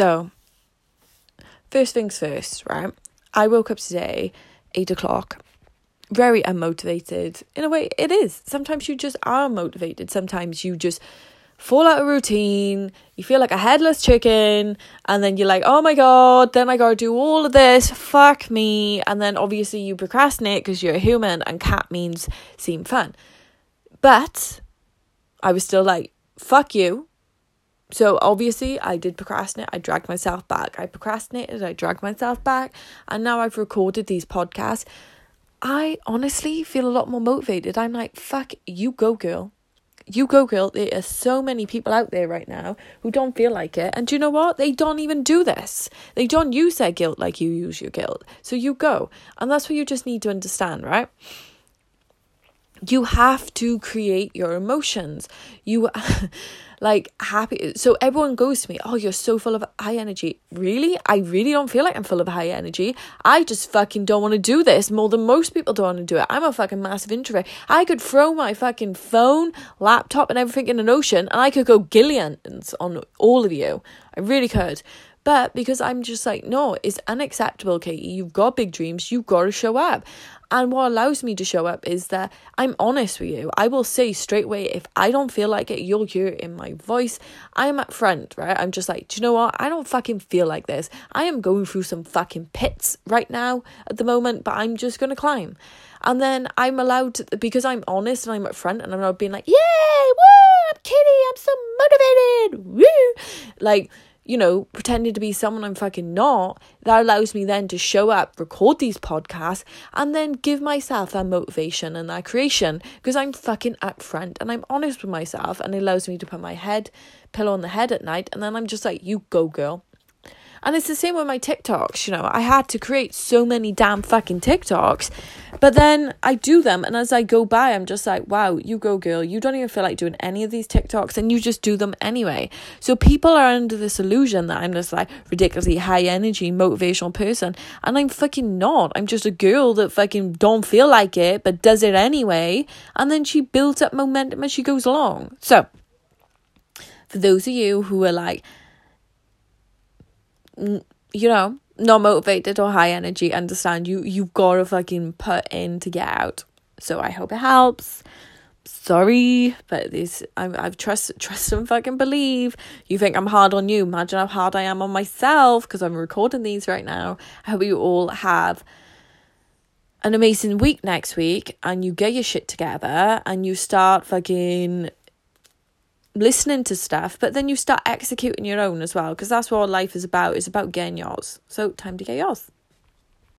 So, first things first, right? I woke up today, eight o'clock, very unmotivated. In a way, it is. Sometimes you just are motivated. Sometimes you just fall out of routine. You feel like a headless chicken, and then you're like, oh my god, then I gotta do all of this. Fuck me. And then obviously you procrastinate because you're a human, and cat means seem fun. But I was still like, fuck you. So obviously I did procrastinate. I dragged myself back. I procrastinated. I dragged myself back. And now I've recorded these podcasts. I honestly feel a lot more motivated. I'm like, fuck, you go, girl. You go, girl. There are so many people out there right now who don't feel like it. And do you know what? They don't even do this. They don't use their guilt like you use your guilt. So you go. And that's what you just need to understand, right? You have to create your emotions. You. like happy. So everyone goes to me, oh, you're so full of high energy. Really? I really don't feel like I'm full of high energy. I just fucking don't want to do this more than most people don't want to do it. I'm a fucking massive introvert. I could throw my fucking phone, laptop, and everything in an ocean, and I could go gillions on all of you. I really could. But because I'm just like, no, it's unacceptable, Katie. You've got big dreams. You've got to show up. And what allows me to show up is that I'm honest with you. I will say straight away if I don't feel like it, you'll hear it in my voice. I'm up front, right? I'm just like, do you know what? I don't fucking feel like this. I am going through some fucking pits right now at the moment, but I'm just gonna climb. And then I'm allowed to, because I'm honest and I'm up front and I'm not being like, yay, woo, I'm Kitty, I'm so motivated, woo. Like, you know, pretending to be someone I'm fucking not, that allows me then to show up, record these podcasts, and then give myself that motivation and that creation because I'm fucking upfront and I'm honest with myself and it allows me to put my head pillow on the head at night and then I'm just like, you go, girl. And it's the same with my TikToks, you know. I had to create so many damn fucking TikToks. But then I do them and as I go by I'm just like, wow, you go girl. You don't even feel like doing any of these TikToks and you just do them anyway. So people are under this illusion that I'm this like ridiculously high energy motivational person and I'm fucking not. I'm just a girl that fucking don't feel like it but does it anyway and then she builds up momentum as she goes along. So for those of you who are like you know, not motivated or high energy, understand you you've got to fucking put in to get out. So I hope it helps. Sorry, but this I I've trust trust and fucking believe. You think I'm hard on you? Imagine how hard I am on myself because I'm recording these right now. I hope you all have an amazing week next week and you get your shit together and you start fucking listening to stuff, but then you start executing your own as well, because that's what life is about. It's about getting yours. So, time to get yours.